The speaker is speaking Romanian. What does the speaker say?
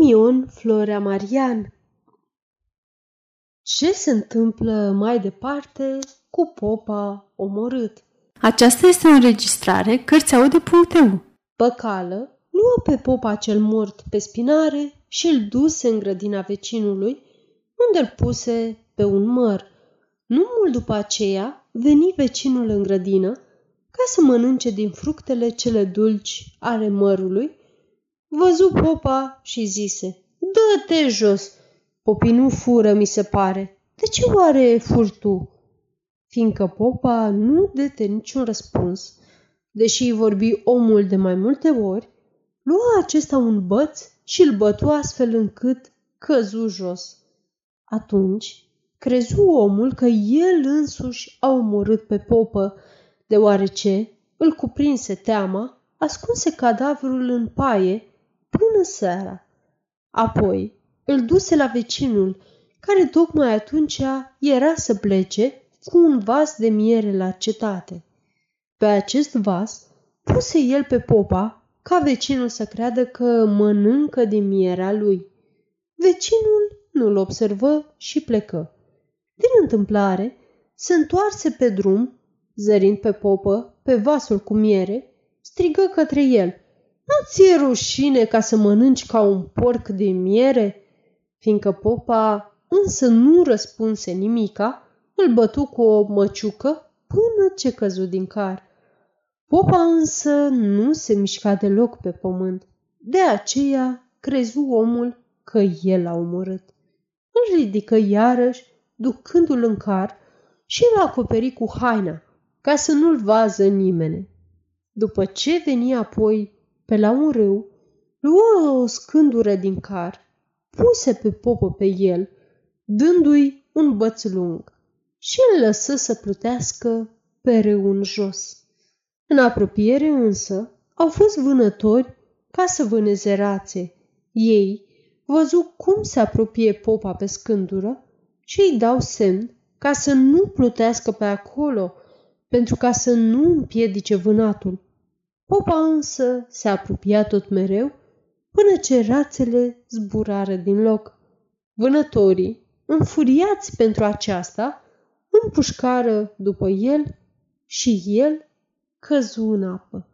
Simion Florea Marian Ce se întâmplă mai departe cu popa omorât? Aceasta este o înregistrare Cărțiaude.eu Păcală luă pe popa cel mort pe spinare și îl duse în grădina vecinului, unde îl puse pe un măr. Nu mult după aceea veni vecinul în grădină ca să mănânce din fructele cele dulci ale mărului Văzu popa și zise, Dă-te jos! Popii nu fură, mi se pare. De ce oare fur tu? Fiindcă popa nu dete niciun răspuns, deși îi vorbi omul de mai multe ori, lua acesta un băț și îl bătu astfel încât căzu jos. Atunci crezu omul că el însuși a omorât pe popă, deoarece îl cuprinse teama, ascunse cadavrul în paie până seara. Apoi îl duse la vecinul, care tocmai atunci era să plece cu un vas de miere la cetate. Pe acest vas puse el pe popa ca vecinul să creadă că mănâncă din mierea lui. Vecinul nu-l observă și plecă. Din întâmplare, se întoarse pe drum, zărind pe popă, pe vasul cu miere, strigă către el – nu ți-e rușine ca să mănânci ca un porc de miere? Fiindcă popa însă nu răspunse nimica, îl bătu cu o măciucă până ce căzu din car. Popa însă nu se mișca deloc pe pământ. De aceea crezu omul că el a omorât. Îl ridică iarăși, ducându-l în car și îl acoperi cu haina, ca să nu-l vază nimeni. După ce veni apoi pe la un râu, luă o scândură din car, puse pe popă pe el, dându-i un băț lung și îl lăsă să plutească pe râu în jos. În apropiere însă au fost vânători ca să vâneze rațe. Ei văzu cum se apropie popa pe scândură și îi dau semn ca să nu plutească pe acolo, pentru ca să nu împiedice vânatul. Popa însă se apropia tot mereu până ce rațele zburară din loc. Vânătorii, înfuriați pentru aceasta, împușcară după el și el căzu în apă.